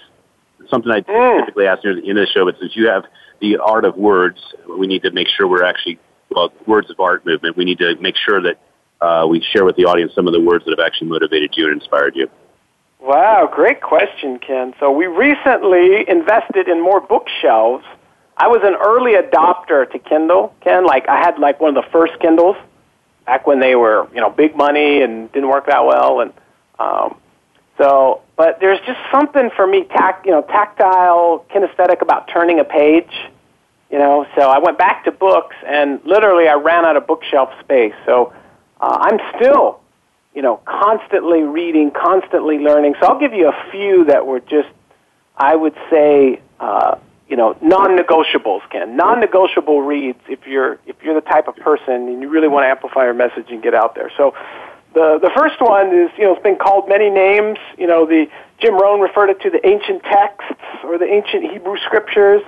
Something I Mm. typically ask near the end of the show, but since you have the art of words, we need to make sure we're actually, well, words of art movement, we need to make sure that uh, we share with the audience some of the words that have actually motivated you and inspired you. Wow, great question, Ken. So we recently invested in more bookshelves. I was an early adopter to Kindle, Ken. Like I had like one of the first Kindles back when they were, you know, big money and didn't work that well and um so but there's just something for me tact, you know, tactile, kinesthetic about turning a page. You know, so I went back to books and literally I ran out of bookshelf space. So uh, I'm still you know, constantly reading, constantly learning. So I'll give you a few that were just, I would say, uh, you know, non-negotiables. Ken, non-negotiable reads if you're if you're the type of person and you really want to amplify your message and get out there. So the the first one is you know it's been called many names. You know, the Jim Rohn referred it to the ancient texts or the ancient Hebrew scriptures.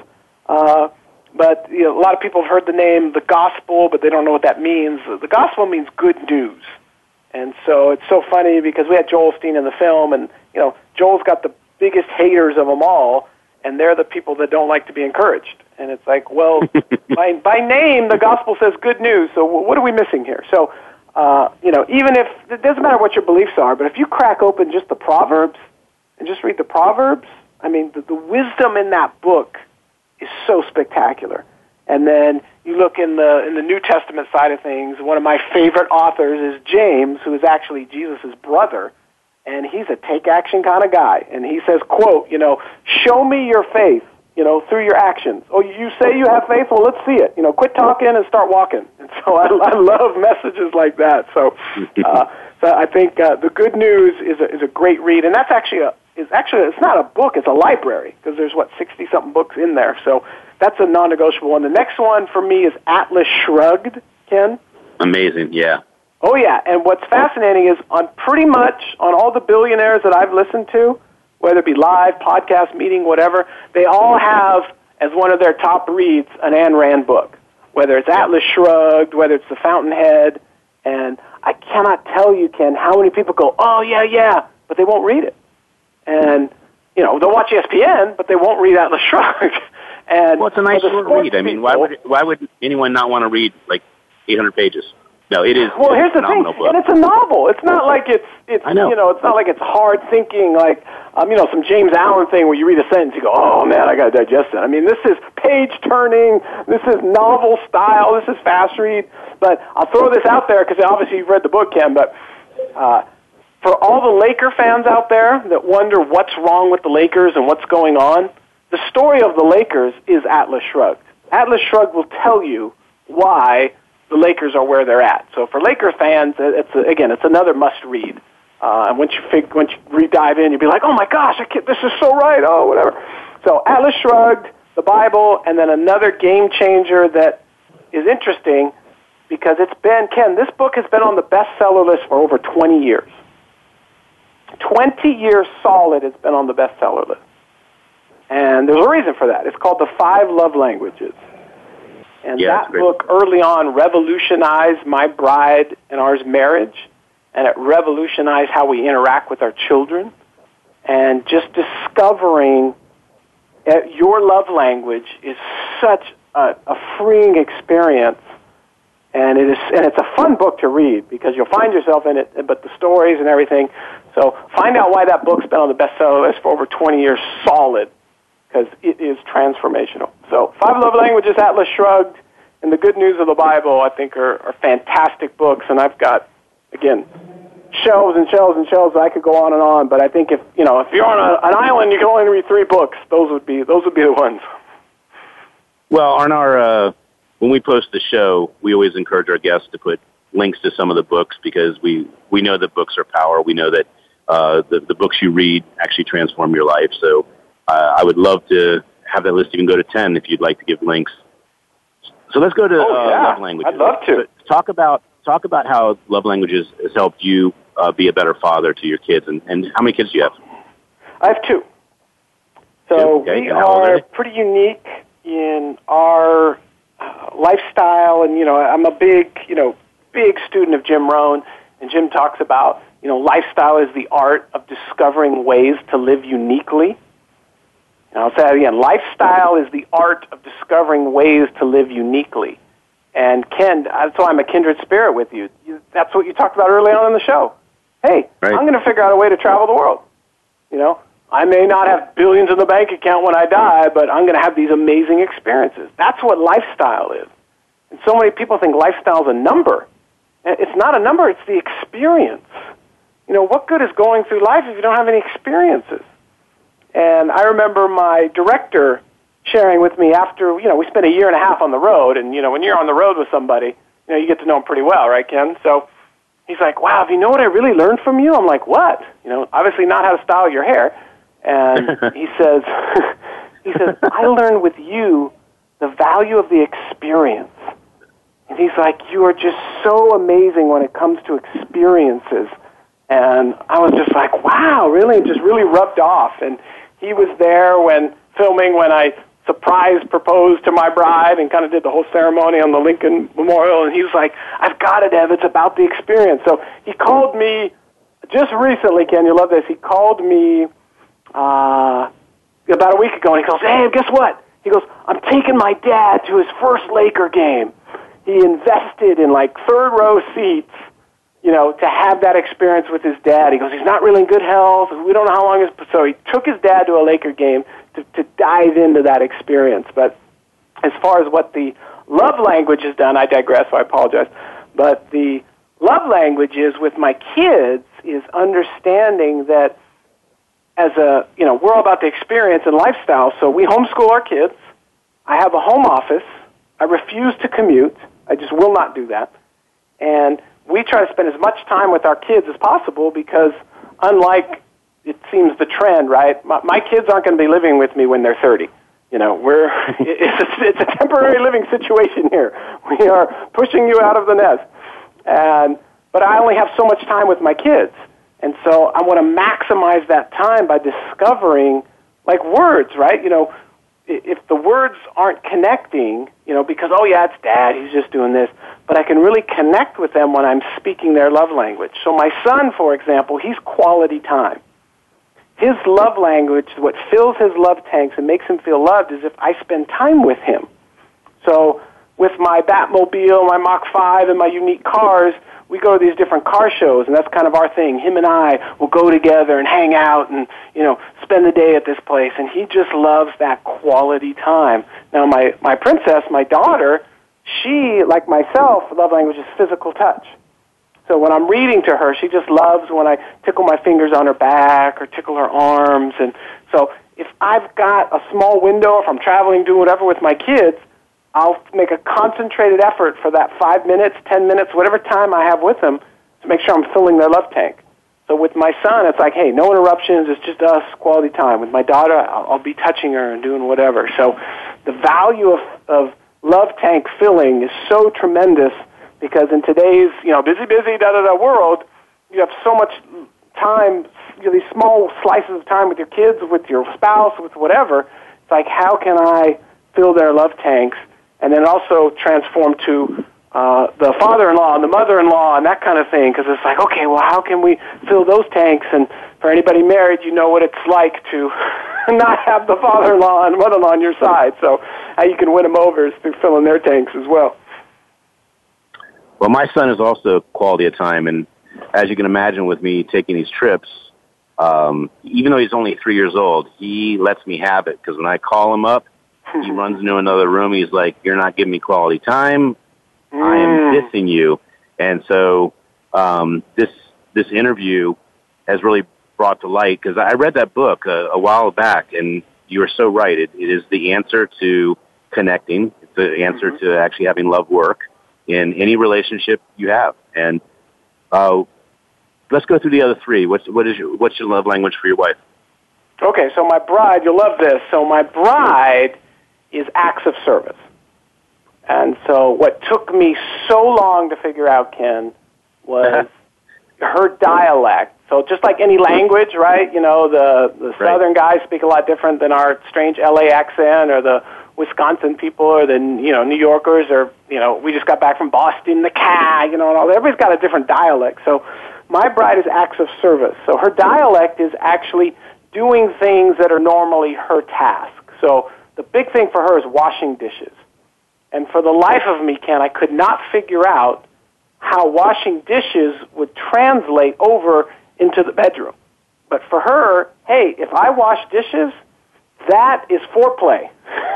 Uh, but you know, a lot of people have heard the name the gospel, but they don't know what that means. The gospel means good news. And so it's so funny because we had Joel Osteen in the film, and you know Joel's got the biggest haters of them all, and they're the people that don't like to be encouraged. And it's like, well, <laughs> by by name, the gospel says good news. So what are we missing here? So, uh, you know, even if it doesn't matter what your beliefs are, but if you crack open just the Proverbs and just read the Proverbs, I mean, the, the wisdom in that book is so spectacular. And then you look in the in the New Testament side of things. One of my favorite authors is James, who is actually Jesus' brother, and he's a take action kind of guy. And he says, "quote You know, show me your faith, you know, through your actions. Oh, you say you have faith? Well, let's see it. You know, quit talking and start walking." <laughs> And so I, I love messages like that. So, <laughs> uh, so I think uh, the good news is a, is a great read, and that's actually a is actually it's not a book; it's a library because there's what sixty something books in there. So that's a non-negotiable one. The next one for me is Atlas Shrugged, Ken. Amazing, yeah. Oh yeah, and what's fascinating is on pretty much on all the billionaires that I've listened to, whether it be live, podcast, meeting, whatever, they all have as one of their top reads an Ayn Rand book. Whether it's Atlas Shrugged, whether it's The Fountainhead, and I cannot tell you, Ken, how many people go, "Oh yeah, yeah," but they won't read it. And you know, they'll watch ESPN, but they won't read Atlas Shrugged. <laughs> And well, it's a nice short read. I mean, why would why would anyone not want to read like 800 pages? No, it is. Well, here's a the thing, book. and it's a novel. It's not like it's it's know. you know it's not like it's hard thinking like um, you know some James Allen thing where you read a sentence you go oh man I got to digest it. I mean this is page turning. This is novel style. This is fast read. But I'll throw this out there because obviously you've read the book, Ken. But uh, for all the Laker fans out there that wonder what's wrong with the Lakers and what's going on, the story of the Lakers is Atlas Shrugged. Atlas Shrugged will tell you why the Lakers are where they're at. So for Laker fans, it's a, again, it's another must read. Uh, and once you fig- once you re dive in, you'll be like, oh my gosh, I can't, this is so right. Oh, whatever. So Atlas Shrugged, the Bible, and then another game changer that is interesting because it's been Ken. This book has been on the bestseller list for over 20 years. 20 years solid, it's been on the bestseller list. And there's a reason for that. It's called The Five Love Languages. And Yeah, that book early on revolutionized my bride and ours marriage, and it revolutionized how we interact with our children. And just discovering your love language is such a, a freeing experience. And it is, and it's a fun book to read because you'll find yourself in it, but the stories and everything. So find out why that book's been on the bestseller list for over 20 years solid because it is transformational. So, Five Love Languages, Atlas Shrugged, and The Good News of the Bible, I think, are, are fantastic books. And I've got, again, shelves and shelves and shelves. I could go on and on, but I think if you know, if you're on a, an island, you can only read three books. Those would be those would be the ones. Well, on our uh, when we post the show, we always encourage our guests to put links to some of the books because we we know that books are power. We know that uh, the the books you read actually transform your life. So uh, I would love to have that list even go to ten if you'd like to give links. So let's go to Oh, uh, yeah. love languages. I'd love to. But talk about talk about how love languages has helped you uh, be a better father to your kids, and, and how many kids do you have? I have two. So Okay, we and how old are are pretty unique in our uh, lifestyle, and you know, I'm a big, you know, big student of Jim Rohn, and Jim talks about, you know, lifestyle is the art of discovering ways to live uniquely. And I'll say that again: lifestyle is the art of discovering ways to live uniquely. And Ken, that's why I'm a kindred spirit with you. you that's what you talked about early on in the show. Hey, Right. I'm going to figure out a way to travel the world. You know, I may not have billions in the bank account when I die, but I'm going to have these amazing experiences. That's what lifestyle is. And so many people think lifestyle is a number. It's not a number, it's the experience. You know, what good is going through life if you don't have any experiences? And I remember my director sharing with me after, you know, we spent a year and a half on the road, and, you know, when you're on the road with somebody, you know, you get to know them pretty well, right, Ken? So he's like, wow, if you know what I really learned from you? I'm like, what? You know, obviously not how to style your hair. And <laughs> he says, <laughs> he says, I learned with you the value of the experience. And he's like, you are just so amazing when it comes to experiences. And I was just like, wow, really? It just really rubbed off. And he was there when filming when I surprise proposed to my bride and kind of did the whole ceremony on the Lincoln Memorial. And he was like, I've got it, Ev. It's about the experience. So he called me just recently, Ken, you love this. He called me uh, about a week ago, and he goes, "Hey, guess what?" He goes, "I'm taking my dad to his first Laker game. He invested in like third row seats, you know, to have that experience with his dad." He goes, "He's not really in good health. We don't know how long it's." So he took his dad to a Laker game to to dive into that experience. But as far as what the love language has done, I digress. So I apologize. But the love language is with my kids is understanding that as a you know we're all about the experience and lifestyle so we homeschool our kids i have a home office i refuse to commute i just will not do that and we try to spend as much time with our kids as possible because unlike it seems the trend right? My, my kids aren't going to be living with me when they're 30 you know we're <laughs> it's a, it's a temporary living situation here. We are pushing you out of the nest. And but i only have so much time with my kids. And so I want to maximize that time by discovering, like words, right? You know, if the words aren't connecting, you know, because, oh, yeah, it's dad, he's just doing this, but I can really connect with them when I'm speaking their love language. So my son, for example, he's quality time. his love language, what fills his love tanks and makes him feel loved, is if I spend time with him. So with my Batmobile, my Mach 5, and my unique cars, we go to these different car shows, and that's kind of our thing. Him and I will go together and hang out and, you know, spend the day at this place, and he just loves that quality time. Now, my, my princess, my daughter, she, like myself, love language is physical touch. So when I'm reading to her, she just loves when I tickle my fingers on her back or tickle her arms. And so if I've got a small window, if I'm traveling, doing whatever with my kids, I'll make a concentrated effort for that five minutes, ten minutes, whatever time I have with them to make sure I'm filling their love tank. So with my son, it's like, hey, no interruptions. It's just us, quality time. With my daughter, I'll, I'll be touching her and doing whatever. So the value of, of love tank filling is so tremendous because in today's you know busy, busy, da da da world, you have so much time, you know, these small slices of time with your kids, with your spouse, with whatever. It's like, how can I fill their love tanks and then also transform to uh, the father-in-law and the mother-in-law and that kind of thing because it's like okay well how can we fill those tanks? And for anybody married you know what it's like to <laughs> not have the father-in-law and mother-in-law on your side. So how you can win them over is through filling their tanks as well. Well my son is also quality of time and as you can imagine with me taking these trips um, even though he's only three years old he lets me have it because when i call him up he runs into another room. He's like, "You're not giving me quality time. Mm. I am mm. dissing you." And so um, this this interview has really brought to light because I read that book a, a while back, and you are so right. It, it is the answer to connecting. It's the answer mm-hmm. to actually having love work in any relationship you have. And uh, let's go through the other three. What's what is your, what's your love language for your wife? Okay, so my bride, you'll love this. So my bride is acts of service. And so what took me so long to figure out, Ken, was uh-huh. her dialect. So just like any language, right? You know, the, the southern right. guys speak a lot different than our strange LA accent or the Wisconsin people or the, you know, New Yorkers or, you know, we just got back from Boston, the CAG, you know, and all that. Everybody's got a different dialect. So my bride is acts of service. So her dialect is actually doing things that are normally her task. So the big thing for her is washing dishes. And for the life of me, Ken, I could not figure out how washing dishes would translate over into the bedroom. But for her, hey, if I wash dishes, that is foreplay.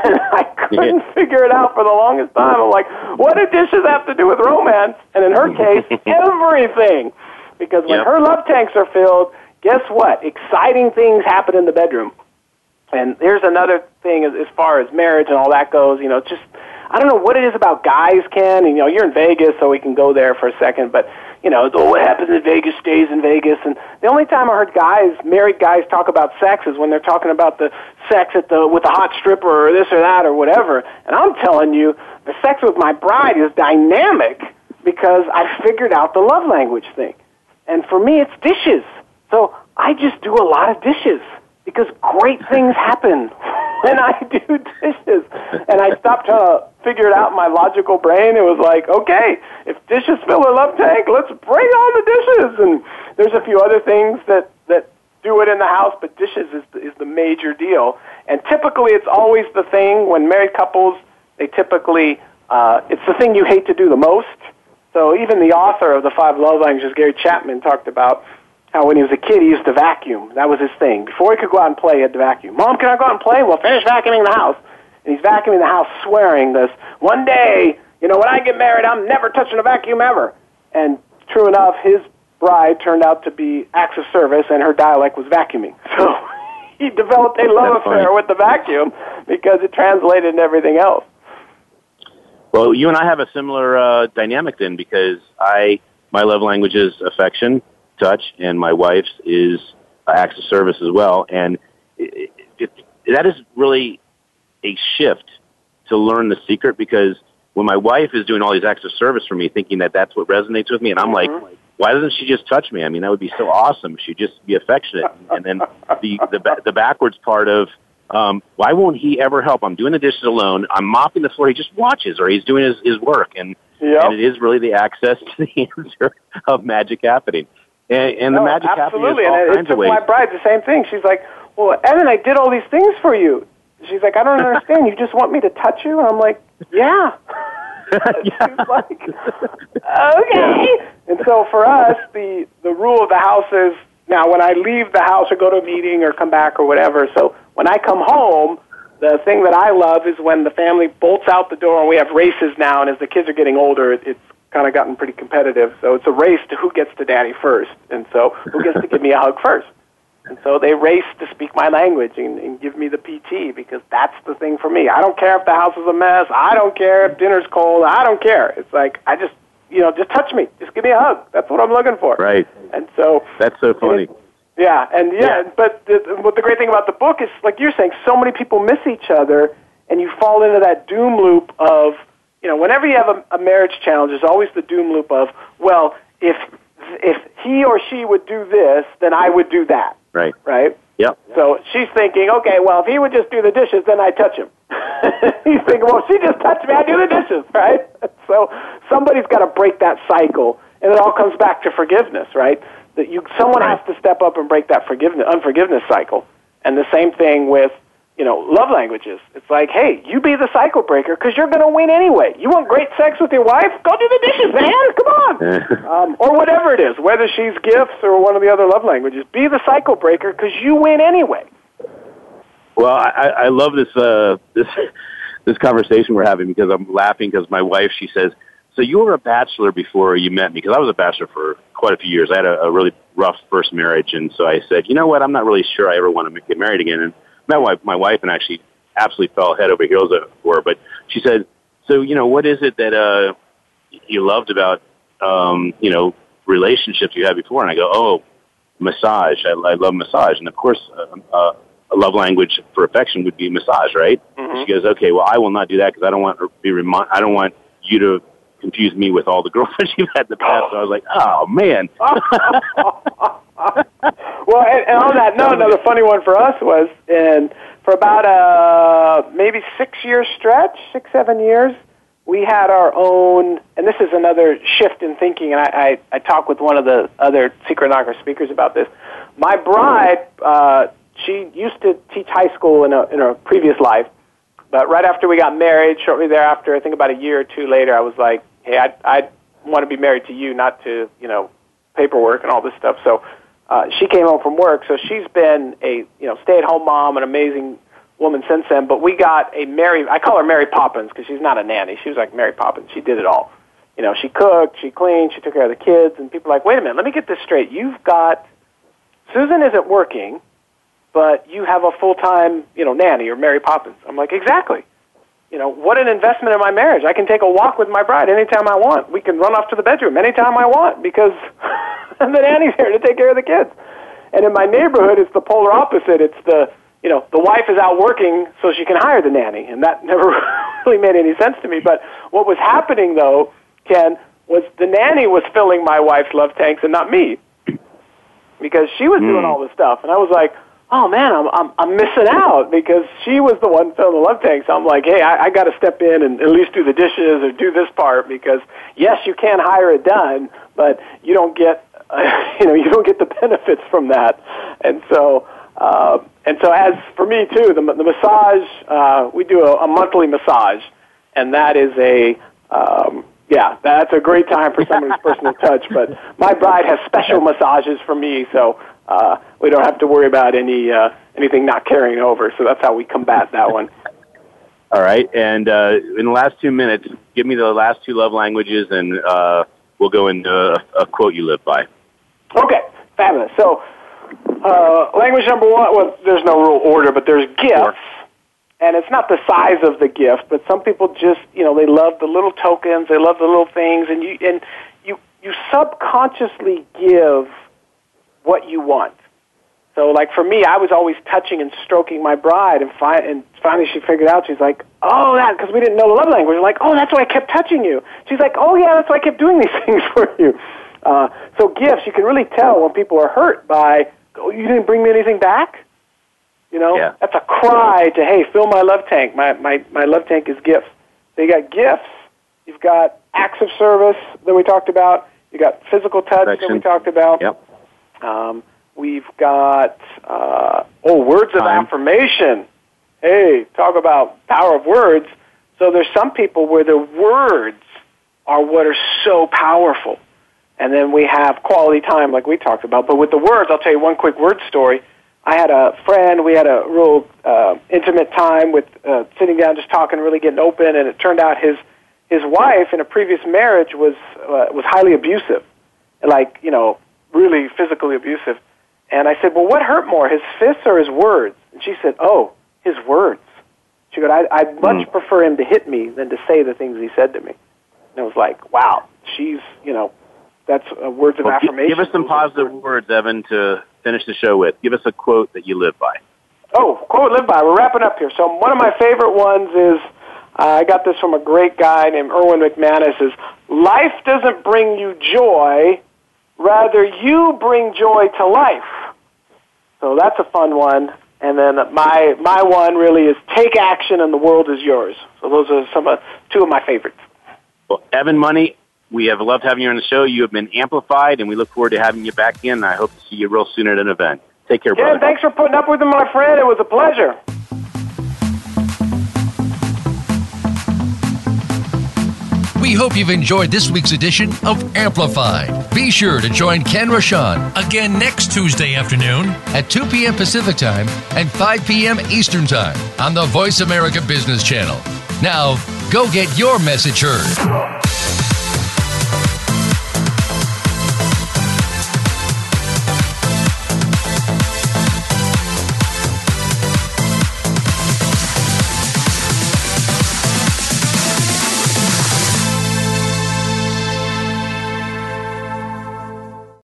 and <laughs> I couldn't yeah. figure it out for the longest time. I'm like, what do dishes have to do with romance? And in her case, <laughs> everything. Because when yep. her love tanks are filled, guess what? Exciting things happen in the bedroom. And there's another thing as, as far as marriage and all that goes. You know, just I don't know what it is about guys, Ken. And you know, you're in Vegas, so we can go there for a second. But you know, oh, what happens in Vegas stays in Vegas. And the only time I heard guys, married guys, talk about sex is when they're talking about the sex at the with the hot stripper or this or that or whatever. And I'm telling you, the sex with my bride is dynamic because I figured out the love language thing. And for me, it's dishes. So I just do a lot of dishes because great things happen when I do dishes. And I stopped trying to figure it out in my logical brain. It was like, okay, if dishes fill a love tank, let's bring on the dishes. And there's a few other things that, that do it in the house, but dishes is is the major deal. And typically it's always the thing when married couples, they typically, uh, it's the thing you hate to do the most. So even the author of the Five Love Languages, Gary Chapman, talked about how when he was a kid, he used to vacuum. That was his thing. Before he could go out and play, he had to vacuum. Mom, can I go out and play? Well, finish vacuuming the house. And he's vacuuming the house, swearing this, one day, you know, when I get married, I'm never touching a vacuum ever. And true enough, his bride turned out to be acts of service, and her dialect was vacuuming. <laughs> So he developed a love That's affair funny. with the vacuum because it translated into everything else. Well, you and I have a similar uh, dynamic then because I my love language is affection, touch, and my wife's is acts of service as well. And it, it, that is really a shift to learn the secret because when my wife is doing all these acts of service for me, thinking that that's what resonates with me, and I'm mm-hmm. like, why doesn't she just touch me? I mean, that would be so awesome. She'd just be affectionate. And then the the, the backwards part of um, why won't he ever help? I'm doing the dishes alone. I'm mopping the floor. He just watches, or he's doing his his work, and yep. and it is really the access <laughs> to the answer of magic happening. And, and the magic absolutely. happens all and kinds it of ways. my bride the same thing. She's like, "Well, Evan, I did all these things for you." She's like, "I don't <laughs> understand. You just want me to touch you?" And I'm like, "Yeah." <laughs> <laughs> She's like, "Okay." And so for us, the the rule of the house is now when I leave the house or go to a meeting or come back or whatever. So when I come home, the thing that I love is when the family bolts out the door and we have races now. And as the kids are getting older, it's kind of gotten pretty competitive. So it's a race to who gets to daddy first, and so who gets to give me a hug first. And so they race to speak my language and, and give me the PT because that's the thing for me. I don't care if the house is a mess. I don't care if dinner's cold. I don't care. It's like I just, you know, just touch me. Just give me a hug. That's what I'm looking for. Right. And so That's so funny. yeah, and yeah, Yeah. but the, what the great thing about the book is, like you're saying, so many people miss each other, and you fall into that doom loop of, you know, whenever you have a, a marriage challenge, there's always the doom loop of, well, if if he or she would do this, then I would do that, Right. right? Yep. So she's thinking, okay, well, if he would just do the dishes, then I touch him. <laughs> He's thinking, well, if she just touched me, I do the dishes, right? <laughs> So somebody's got to break that cycle, and it all comes back to forgiveness, right? That you, someone Right. has to step up and break that forgiveness, unforgiveness cycle. And the same thing with, you know, love languages. It's like, hey, you be the cycle breaker because you're going to win anyway. You want great sex with your wife? Go do the dishes, man. Come on. <laughs> um, or whatever it is, whether she's gifts or one of the other love languages. Be the cycle breaker because you win anyway. Well, I, I love this uh, this <laughs> this conversation we're having because I'm laughing because my wife she says, "So you were a bachelor before you met me?" Because I was a bachelor for quite a few years. I had a, a really rough first marriage, and so I said, "You know what? I'm not really sure I ever want to get married again." And met my my wife, and actually absolutely fell head over heels for her. But she said, "So you know, what is it that uh, you loved about um, you know relationships you had before?" And I go, "Oh, massage. I, I love massage, and of course." Uh, uh, a love language for affection would be massage, right? She goes, okay, well, I will not do that because I don't want to be remind. I don't want you to confuse me with all the girlfriends <laughs> you've had in the past. So I was like, oh man, <laughs> Well, and, and on that note, another funny one for us was, and for about a maybe six year stretch, six seven years, we had our own. And this is another shift in thinking. And I, I, I talked with one of the other Secret Knocker speakers about this. My bride, uh, she used to teach high school in a in a previous life, but right after we got married, shortly thereafter, I think about a year or two later, I was like, hey, I I want to be married to you, not to you know paperwork and all this stuff. So uh, she came home from work, so she's been a you know stay at home mom, an amazing woman since then. But we got a Mary. I call her Mary Poppins because she's not a nanny. She was like Mary Poppins. She did it all. You know, she cooked, she cleaned, she took care of the kids, and people are like, wait a minute, let me get this straight. You've got Susan isn't working, but you have a full time you know nanny or Mary Poppins. I'm like, exactly you know, what an investment in my marriage. I can take a walk with my bride anytime I want. We can run off to the bedroom anytime I want because the nanny's here to take care of the kids. And in my neighborhood, it's the polar opposite. It's the, you know, the wife is out working so she can hire the nanny. And that <laughs> never really made any sense to me. But what was happening, though, Ken, was the nanny was filling my wife's love tanks and not me because she was doing hmm. all the stuff. And I was like, oh man, I'm I'm I'm missing out because she was the one filling the love tank. So I'm like, hey, I, I got to step in and at least do the dishes or do this part because yes, you can hire it done, but you don't get uh, <laughs> you know you don't get the benefits from that. And so uh, and so as for me too, the the massage uh, we do a, a monthly massage, and that is a um, yeah, that's a great time for somebody's personal <laughs> touch. But my bride has special massages for me, so uh, we don't have to worry about any uh, anything not carrying over. So that's how we combat that one. <laughs> All right, and uh, in the last two minutes, give me the last two love languages, and uh, we'll go into a, a quote you live by. Okay, fabulous. So uh, language number one. Well, there's no real order, but there's gifts. And it's not the size of the gift, but some people just, you know, they love the little tokens, they love the little things, and you and you you subconsciously give what you want. So, like for me, I was always touching and stroking my bride, and, fi- and finally she figured out. She's like, "Oh, that," because we didn't know the love language. We're like, "Oh, that's why I kept touching you." She's like, "Oh, yeah, that's why I kept doing these <laughs> things for you." Uh, so, gifts you can really tell when people are hurt by, "Oh, you didn't bring me anything back." You know, Yeah. that's a cry to, "Hey, fill my love tank. My my my love tank is gifts." So you got gifts. You've got acts of service that we talked about. You got physical touch that we talked about Yep. Um, we've got uh, oh, words of Time. affirmation. Hey, talk about power of words. So there's some people where the words are what are so powerful. And then we have quality time, like we talked about. But with the words, I'll tell you one quick word story. I had a friend. We had a real uh, intimate time with uh, sitting down, just talking, really getting open. And it turned out his his wife in a previous marriage was uh, was highly abusive, like you know, really physically abusive. And I said, "Well, what hurt more, his fists or his words?" And she said, "Oh, his words." She goes, I, "I'd much prefer him to hit me than to say the things he said to me." And I was like, "Wow, she's you know, that's uh, words of Well, affirmation." give us some positive words, Evan, to finish the show with. Give us a quote that you live by. Oh, quote live by. We're wrapping up here. So one of my favorite ones is uh, I got this from a great guy named Erwin McManus. Is life doesn't bring you joy, rather you bring joy to life. So that's a fun one. And then my my one really is take action and the world is yours. So those are some of two of my favorites. Well, Evan Money, we have loved having you on the show. You have been amplified, and we look forward to having you back again. I hope to see you real soon at an event. Take care, Ken, brother. thanks for putting up with me, my friend. It was a pleasure. We hope you've enjoyed this week's edition of Amplified. Be sure to join Ken Rochon Again next Tuesday afternoon. at 2 p.m. Pacific Time and 5 p.m. Eastern Time on the Voice America Business Channel. Now, go get your message heard.